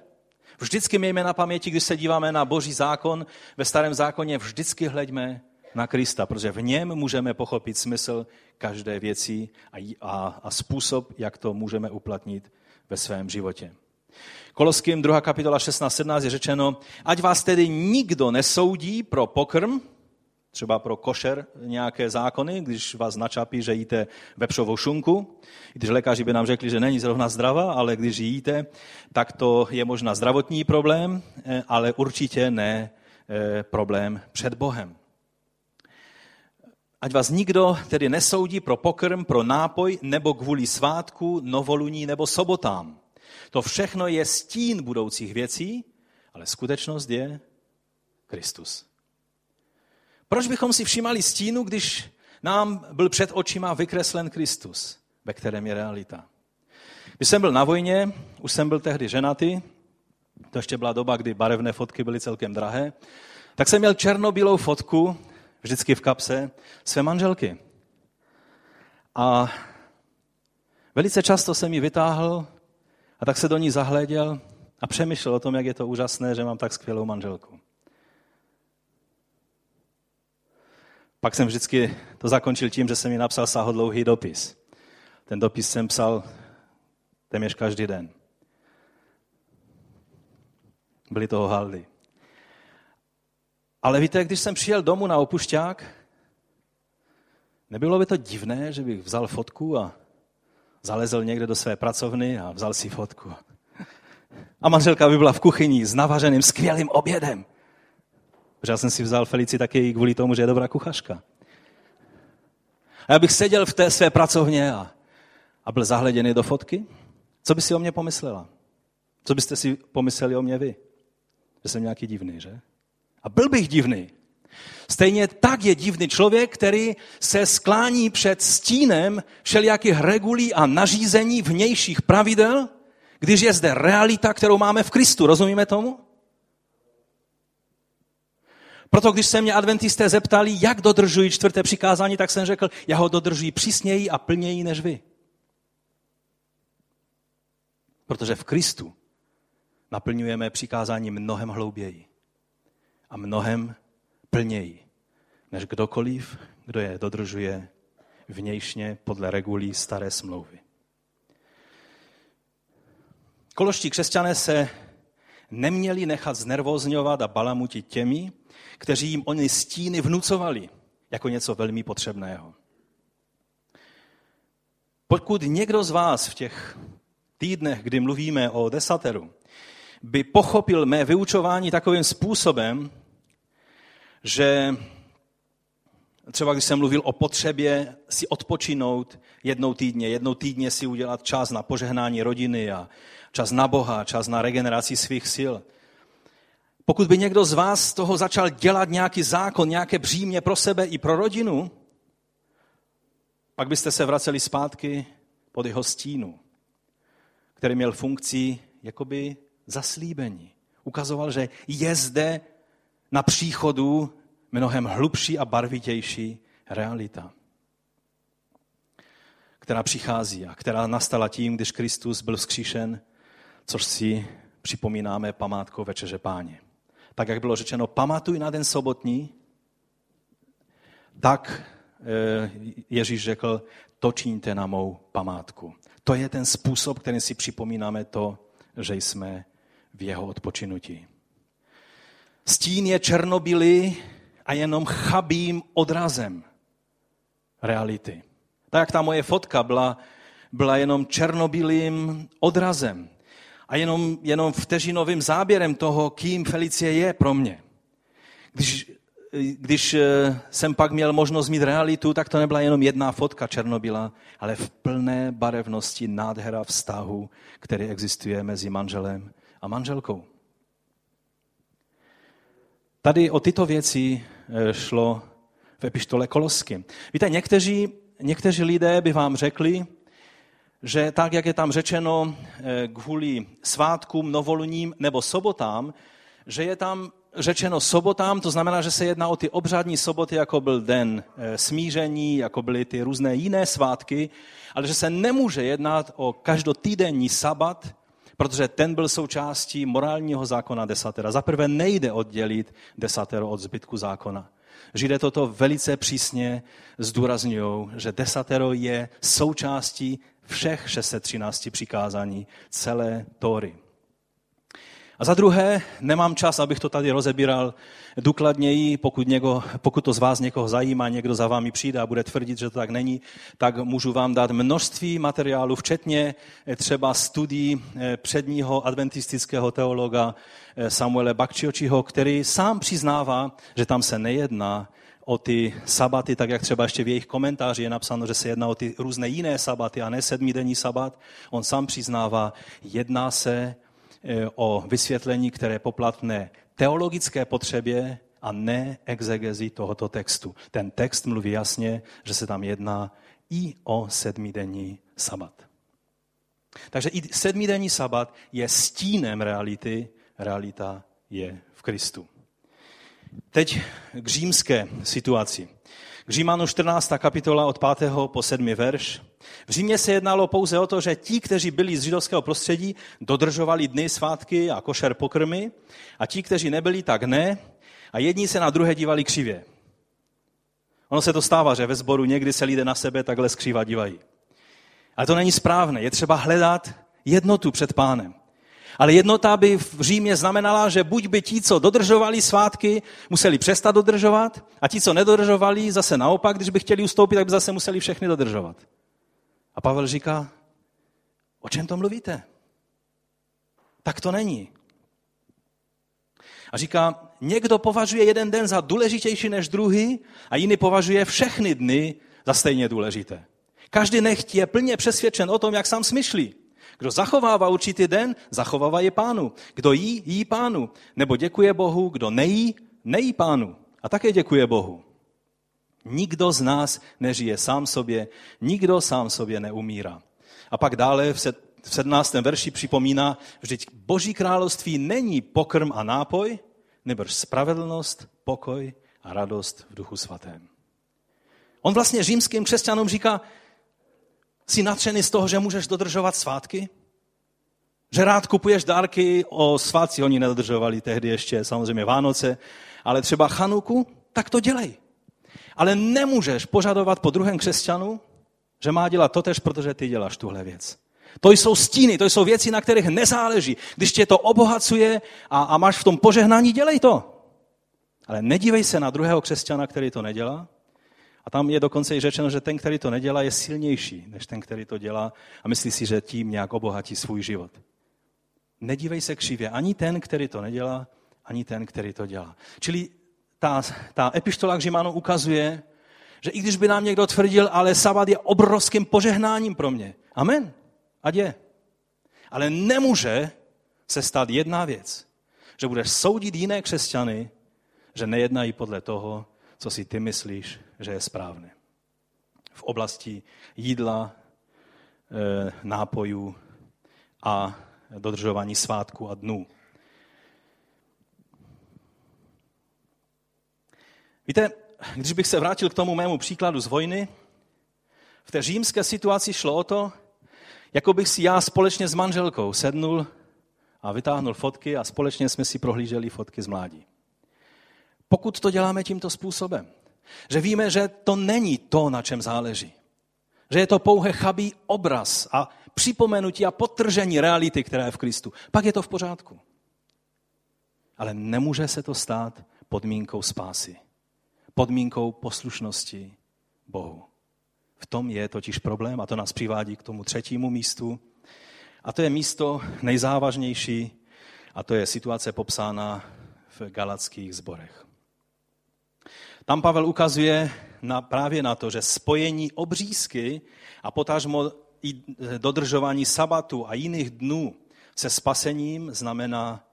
Vždycky mějme na paměti, když se díváme na boží zákon, ve starém zákoně vždycky hleďme na Krista, protože v něm můžeme pochopit smysl každé věci a, a, a způsob, jak to můžeme uplatnit ve svém životě. Koloským 2. kapitola 16.17 je řečeno, ať vás tedy nikdo nesoudí pro pokrm, třeba pro košer nějaké zákony, když vás načapí, že jíte vepřovou šunku, když lékaři by nám řekli, že není zrovna zdravá, ale když jíte, tak to je možná zdravotní problém, eh, ale určitě ne eh, problém před Bohem. Ať vás nikdo tedy nesoudí pro pokrm, pro nápoj nebo kvůli svátku, novoluní nebo sobotám. To všechno je stín budoucích věcí, ale skutečnost je Kristus. Proč bychom si všímali stínu, když nám byl před očima vykreslen Kristus, ve kterém je realita? Když jsem byl na vojně, už jsem byl tehdy ženatý, to ještě byla doba, kdy barevné fotky byly celkem drahé, tak jsem měl černobílou fotku, vždycky v kapse, své manželky. A velice často jsem ji vytáhl a tak se do ní zahléděl a přemýšlel o tom, jak je to úžasné, že mám tak skvělou manželku. Pak jsem vždycky to zakončil tím, že jsem mi napsal sáhodlouhý dopis. Ten dopis jsem psal téměř každý den. Byly toho haldy. Ale víte, když jsem přijel domů na opušťák, nebylo by to divné, že bych vzal fotku a zalezl někde do své pracovny a vzal si fotku. A manželka by byla v kuchyni s navařeným skvělým obědem. Protože já jsem si vzal Felici taky kvůli tomu, že je dobrá kuchařka. A já bych seděl v té své pracovně a, a byl zahleděný do fotky. Co by si o mě pomyslela? Co byste si pomysleli o mě vy? Že jsem nějaký divný, že? A byl bych divný. Stejně tak je divný člověk, který se sklání před stínem všelijakých regulí a nařízení vnějších pravidel, když je zde realita, kterou máme v Kristu. Rozumíme tomu? Proto když se mě adventisté zeptali, jak dodržují čtvrté přikázání, tak jsem řekl, já ho dodržuji přísněji a plněji než vy. Protože v Kristu naplňujeme přikázání mnohem hlouběji a mnohem plněji, než kdokoliv, kdo je dodržuje vnějšně podle regulí staré smlouvy. Koloští křesťané se neměli nechat znervozňovat a balamutit těmi, kteří jim oni stíny vnucovali jako něco velmi potřebného. Pokud někdo z vás v těch týdnech, kdy mluvíme o desateru, by pochopil mé vyučování takovým způsobem, že třeba když jsem mluvil o potřebě si odpočinout jednou týdně, jednou týdně si udělat čas na požehnání rodiny a čas na Boha, čas na regeneraci svých sil, Pokud by někdo z vás z toho začal dělat nějaký zákon, nějaké břímě pro sebe i pro rodinu, pak byste se vraceli zpátky pod jeho stínu, který měl funkci jakoby zaslíbení. Ukazoval, že je zde na příchodu mnohem hlubší a barvitější realita, která přichází a která nastala tím, když Kristus byl vzkříšen, což si připomínáme památkou Večeře Páně. Tak, jak bylo řečeno, pamatuj na den sobotní, tak eh, Ježíš řekl, to čiňte na mou památku. To je ten způsob, kterým si připomínáme to, že jsme v jeho odpočinutí. Stín je černobílý a jenom chabým odrazem reality. Tak jak ta moje fotka byla, byla jenom černobílým odrazem a jenom, jenom vteřinovým záběrem toho, kým Felicie je pro mě. Když, když eh, jsem pak měl možnost mít realitu, tak to nebyla jenom jedna fotka Černobila, ale v plné barevnosti nádhera vztahu, který existuje mezi manželem a manželkou. Tady o tyto věci eh, šlo v epištole Kolosky. Víte, někteří, někteří lidé by vám řekli, že tak, jak je tam řečeno eh, kvůli svátkům, novoluním nebo sobotám, že je tam řečeno sobotám, to znamená, že se jedná o ty obřadní soboty, jako byl den eh, smíření, jako byly ty různé jiné svátky, ale že se nemůže jednat o každotýdenní sabat, protože ten byl součástí morálního zákona desatera. Za prvé nejde oddělit desatero od zbytku zákona. Židé toto velice přísně zdůrazňují, že desatero je součástí všech 613 přikázání celé Tóry. A za druhé, nemám čas, abych to tady rozebíral důkladněji, pokud, něko, pokud to z vás někoho zajímá, někdo za vámi přijde a bude tvrdit, že to tak není, tak můžu vám dát množství materiálu, včetně eh, třeba studií eh, předního adventistického teologa eh, Samuele Bakčiočiho, který sám přiznává, že tam se nejedná o ty sabaty, tak jak třeba ještě v jejich komentáři je napsáno, že se jedná o ty různé jiné sabaty a ne sedmidenní sabat. On sám přiznává, jedná se E, o vysvětlení, které poplatné teologické potřebě a ne exegezi tohoto textu. Ten text mluví jasně, že se tam jedná i o sedmidenní sabat. Takže i sedmidenní sabat je stínem reality, realita je v Kristu. Teď k římské situaci. K Římanu 14. kapitola od 5. po 7. verš. V Římě se jednalo pouze o to, že ti, kteří byli z židovského prostředí, dodržovali dny, svátky a košer pokrmy a ti, kteří nebyli, tak ne. A jedni se na druhé dívali křivě. Ono se to stává, že ve sboru někdy se lidé na sebe takhle skříva dívají. Ale to není správné. Je třeba hledat jednotu před pánem. Ale jednota by v Římě znamenala, že buď by ti, co dodržovali svátky, museli přestat dodržovat, a ti, co nedodržovali, zase naopak, když by chtěli ustoupit, tak by zase museli všechny dodržovat. A Pavel říká, o čem to mluvíte? Tak to není. A říká, někdo považuje jeden den za důležitější než druhý a jiný považuje všechny dny za stejně důležité. Každý nechť je plně přesvědčen o tom, jak sám smyšlí. Kdo zachovává určitý den, zachovává je pánu. Kdo jí, jí pánu. Nebo děkuje Bohu, kdo nejí, nejí pánu. A také děkuje Bohu. Nikdo z nás nežije sám sobě, nikdo sám sobě neumírá. A pak dále v 17. verši připomíná, že Boží království není pokrm a nápoj, nebož spravedlnost, pokoj a radost v duchu svatém. On vlastně římským křesťanům říká, Jsi natřený z toho, že můžeš dodržovat svátky? Že rád kupuješ dárky o svátci, oni nedodržovali tehdy ještě samozřejmě Vánoce, ale třeba Chanuku, tak to dělej. Ale nemůžeš požadovat po druhém křesťanu, že má dělat totež, protože ty děláš tuhle věc. To jsou stíny, to jsou věci, na kterých nezáleží. Když tě to obohacuje a, a máš v tom požehnání, dělej to. Ale nedívej se na druhého křesťana, který to nedělá, a tam je dokonce i řečeno, že ten, který to nedělá, je silnější než ten, který to dělá a myslí si, že tím nějak obohatí svůj život. Nedívej se křivě. Ani ten, který to nedělá, ani ten, který to dělá. Čili ta, ta epištola k Římanu ukazuje, že i když by nám někdo tvrdil, ale sabat je obrovským požehnáním pro mě. Amen. Ať je. Ale nemůže se stát jedna věc. že budeš soudit jiné křesťany, že nejednají podle toho, co si ty myslíš, že je správné. V oblasti jídla, e, nápojů a dodržování svátku a dnů. Víte, když bych se vrátil k tomu mému příkladu z vojny, v té římské situaci šlo o to, jako bych si já společně s manželkou sednul a vytáhnul fotky a společně jsme si prohlíželi fotky z mládí. Pokud to děláme tímto způsobem, že víme, že to není to, na čem záleží, že je to pouhé chabý obraz a připomenutí a potržení reality, která je v Kristu, pak je to v pořádku. Ale nemůže se to stát podmínkou spásy, podmínkou poslušnosti Bohu. V tom je totiž problém a to nás přivádí k tomu třetímu místu. A to je místo nejzávažnější a to je situace popsána v galackých zborech. Tam Pavel ukazuje na, právě na to, že spojení obřízky a potažmo i dodržování sabatu a jiných dnů se spasením znamená,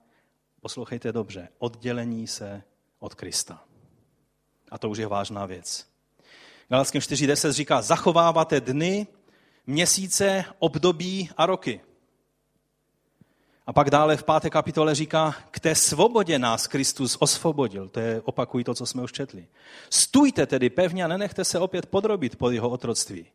poslouchejte dobře, oddělení se od Krista. A to už je vážná věc. Galackým 4.10 říká, zachováváte dny, měsíce, období a roky. A pak dále v páté kapitole říká, k té svobodě nás Kristus osvobodil. To je, opakují to, co jsme už četli. Stůjte tedy pevně a nenechte se opět podrobit pod jeho otroctví.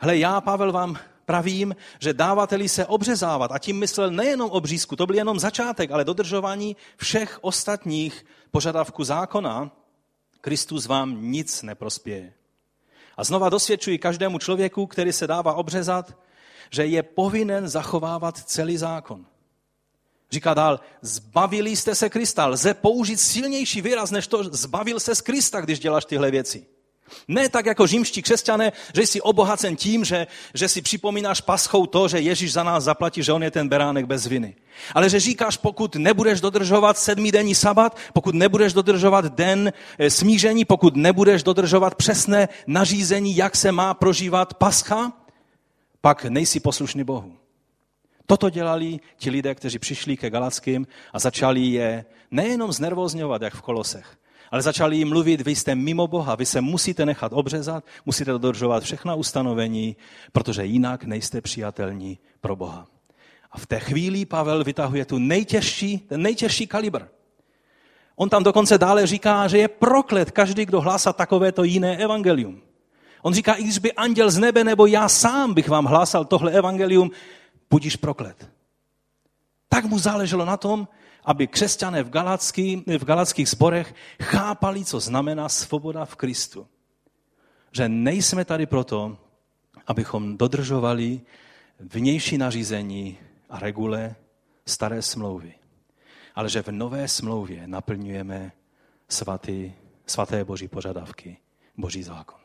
Hle, já, Pavel, vám pravím, že dávateli se obřezávat, a tím myslel nejenom obřízku, to byl jenom začátek, ale dodržování všech ostatních požadavků zákona, Kristus vám nic neprospěje. A znova dosvědčuji každému člověku, který se dává obřezat, že je povinen zachovávat celý zákon. Říká dál, zbavili jste se Krista. Lze použít silnější výraz, než to zbavil se z Krista, když děláš tyhle věci. Ne tak jako římští křesťané, že jsi obohacen tím, že, že si připomínáš paschou to, že Ježíš za nás zaplatí, že on je ten beránek bez viny. Ale že říkáš, pokud nebudeš dodržovat sedmidenní sabat, pokud nebudeš dodržovat den eh, smíření, pokud nebudeš dodržovat přesné nařízení, jak se má prožívat pascha, pak nejsi poslušný Bohu. Toto dělali ti lidé, kteří přišli ke Galackým a začali je nejenom znervozňovat, jak v Kolosech, ale začali jim mluvit, vy jste mimo Boha, vy se musíte nechat obřezat, musíte dodržovat všechna ustanovení, protože jinak nejste přijatelní pro Boha. A v té chvíli Pavel vytahuje tu nejtěžší, ten nejtěžší kalibr. On tam dokonce dále říká, že je proklet každý, kdo hlásá takovéto jiné evangelium. On říká, i když by anděl z nebe nebo já sám bych vám hlásal tohle evangelium, budíš proklet. Tak mu záleželo na tom, aby křesťané v, galacký, v galackých zborech chápali, co znamená svoboda v Kristu. Že nejsme tady proto, abychom dodržovali vnější nařízení a regule staré smlouvy. Ale že v nové smlouvě naplňujeme svatý, svaté boží požadavky, boží zákon.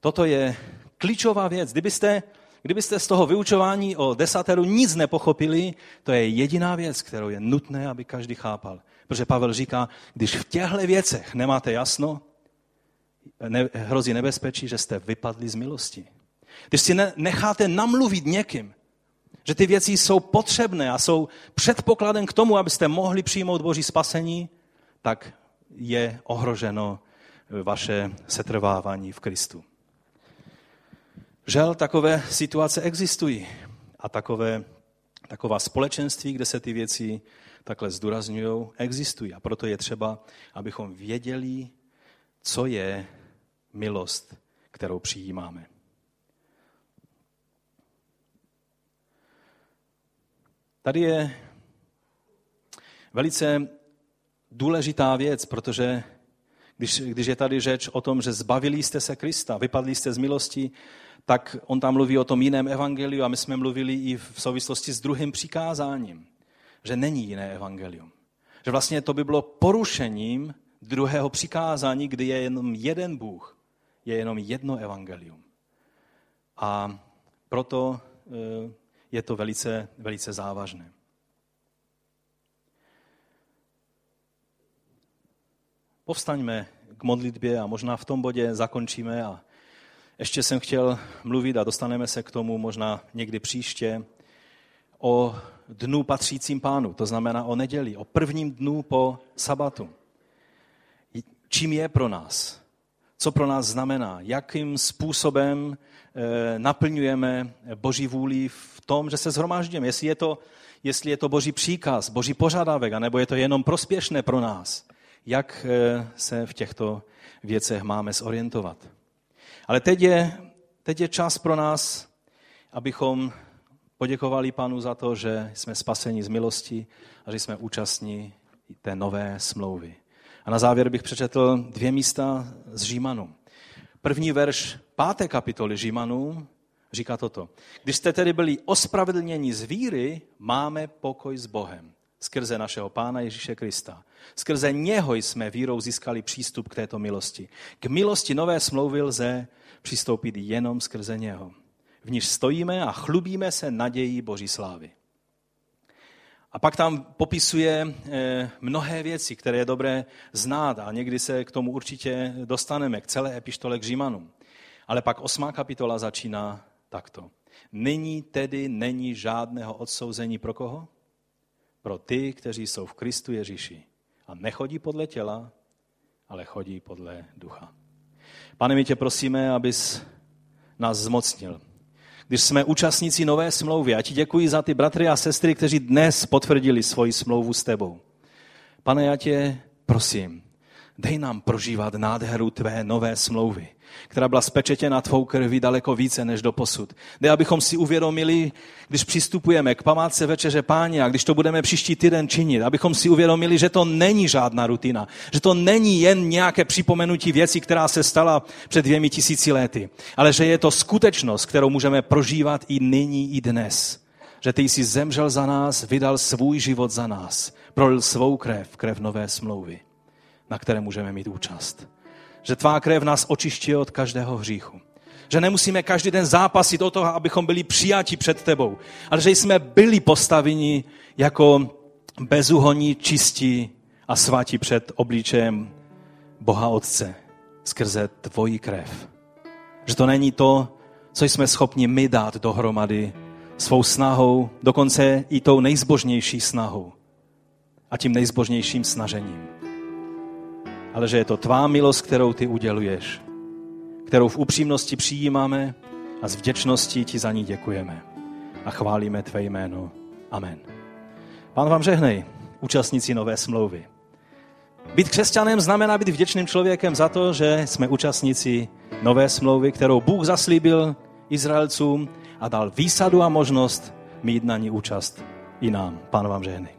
Toto je klíčová věc. Kdybyste Kdybyste z toho vyučování o desateru nic nepochopili, to je jediná věc, kterou je nutné, aby každý chápal. Protože Pavel říká, když v těchto věcech nemáte jasno, ne, hrozí nebezpečí, že jste vypadli z milosti. Když si ne, necháte namluvit někým, že ty věci jsou potřebné a jsou předpokladem k tomu, abyste mohli přijmout Boží spasení, tak je ohroženo vaše setrvávání v Kristu. Žel takové situace existují a takové, taková společenství, kde se ty věci takhle zdůrazňují, existují. A proto je třeba, abychom věděli, co je milost, kterou přijímáme. Tady je velice důležitá věc, protože když, když je tady řeč o tom, že zbavili jste se Krista, vypadli jste z milosti, tak on tam mluví o tom jiném evangeliu a my jsme mluvili i v souvislosti s druhým přikázáním, že není jiné evangelium. Že vlastně to by bylo porušením druhého přikázání, kdy je jenom jeden Bůh, je jenom jedno evangelium. A proto eh, je to velice, velice závažné. Povstaňme k modlitbě a možná v tom bodě zakončíme a ještě jsem chtěl mluvit a dostaneme se k tomu možná někdy příště o dnu patřícím pánu, to znamená o neděli, o prvním dnu po sabatu. Čím je pro nás? Co pro nás znamená? Jakým způsobem e, naplňujeme Boží vůli v tom, že se zhromáždíme? Jestli je to, jestli je to Boží příkaz, Boží požadavek, anebo je to jenom prospěšné pro nás? Jak e, se v těchto věcech máme zorientovat? Ale teď je, teď je čas pro nás, abychom poděkovali Panu za to, že jsme spaseni z milosti a že jsme účastní té nové smlouvy. A na závěr bych přečetl dvě místa z Římanů. První verš páté kapitoly Římanů říká toto. Když jste tedy byli ospravedlněni z víry, máme pokoj s Bohem skrze našeho Pána Ježíše Krista. Skrze něho jsme vírou získali přístup k této milosti. K milosti nové smlouvy lze přistoupit jenom skrze něho v níž stojíme a chlubíme se nadějí Boží slávy. A pak tam popisuje eh, mnohé věci, které je dobré znát a někdy se k tomu určitě dostaneme, k celé epištole k Římanům. Ale pak osmá kapitola začíná takto. Nyní tedy není žádného odsouzení pro koho? Pro ty, kteří jsou v Kristu Ježíši. A nechodí podle těla, ale chodí podle ducha. Pane, my tě prosíme, abys nás zmocnil, když jsme účastníci nové smlouvy. A ti děkuji za ty bratry a sestry, kteří dnes potvrdili svoji smlouvu s tebou. Pane, já tě prosím, dej nám prožívat nádheru tvé nové smlouvy která byla spečetěna tvou krví daleko více než do posud. Jde, abychom si uvědomili, když přistupujeme k památce večeře páně a když to budeme příští týden činit, abychom si uvědomili, že to není žádná rutina, že to není jen nějaké připomenutí věcí, která se stala před dvěmi tisíci lety, ale že je to skutečnost, kterou můžeme prožívat i nyní, i dnes. Že ty jsi zemřel za nás, vydal svůj život za nás, prolil svou krev, krev nové smlouvy, na které můžeme mít účast že tvá krev nás očišťuje od každého hříchu. Že nemusíme každý den zápasit o toho, abychom byli přijati před tebou, ale že jsme byli postaveni jako bezuhoní, čistí a svatí před obličejem Boha Otce skrze tvoji krev. Že to není to, co jsme schopni my dát dohromady svou snahou, dokonce i tou nejzbožnější snahou a tím nejzbožnějším snažením ale že je to tvá milost, kterou ty uděluješ, kterou v upřímnosti přijímáme a s vděčností ti za ní děkujeme. A chválíme tvé jméno. Amen. Pán vám žehnej, účastníci nové smlouvy. Být křesťanem znamená být vděčným člověkem za to, že jsme účastníci nové smlouvy, kterou Bůh zaslíbil Izraelcům a dal výsadu a možnost mít na ní účast i nám. Pán vám žehnej.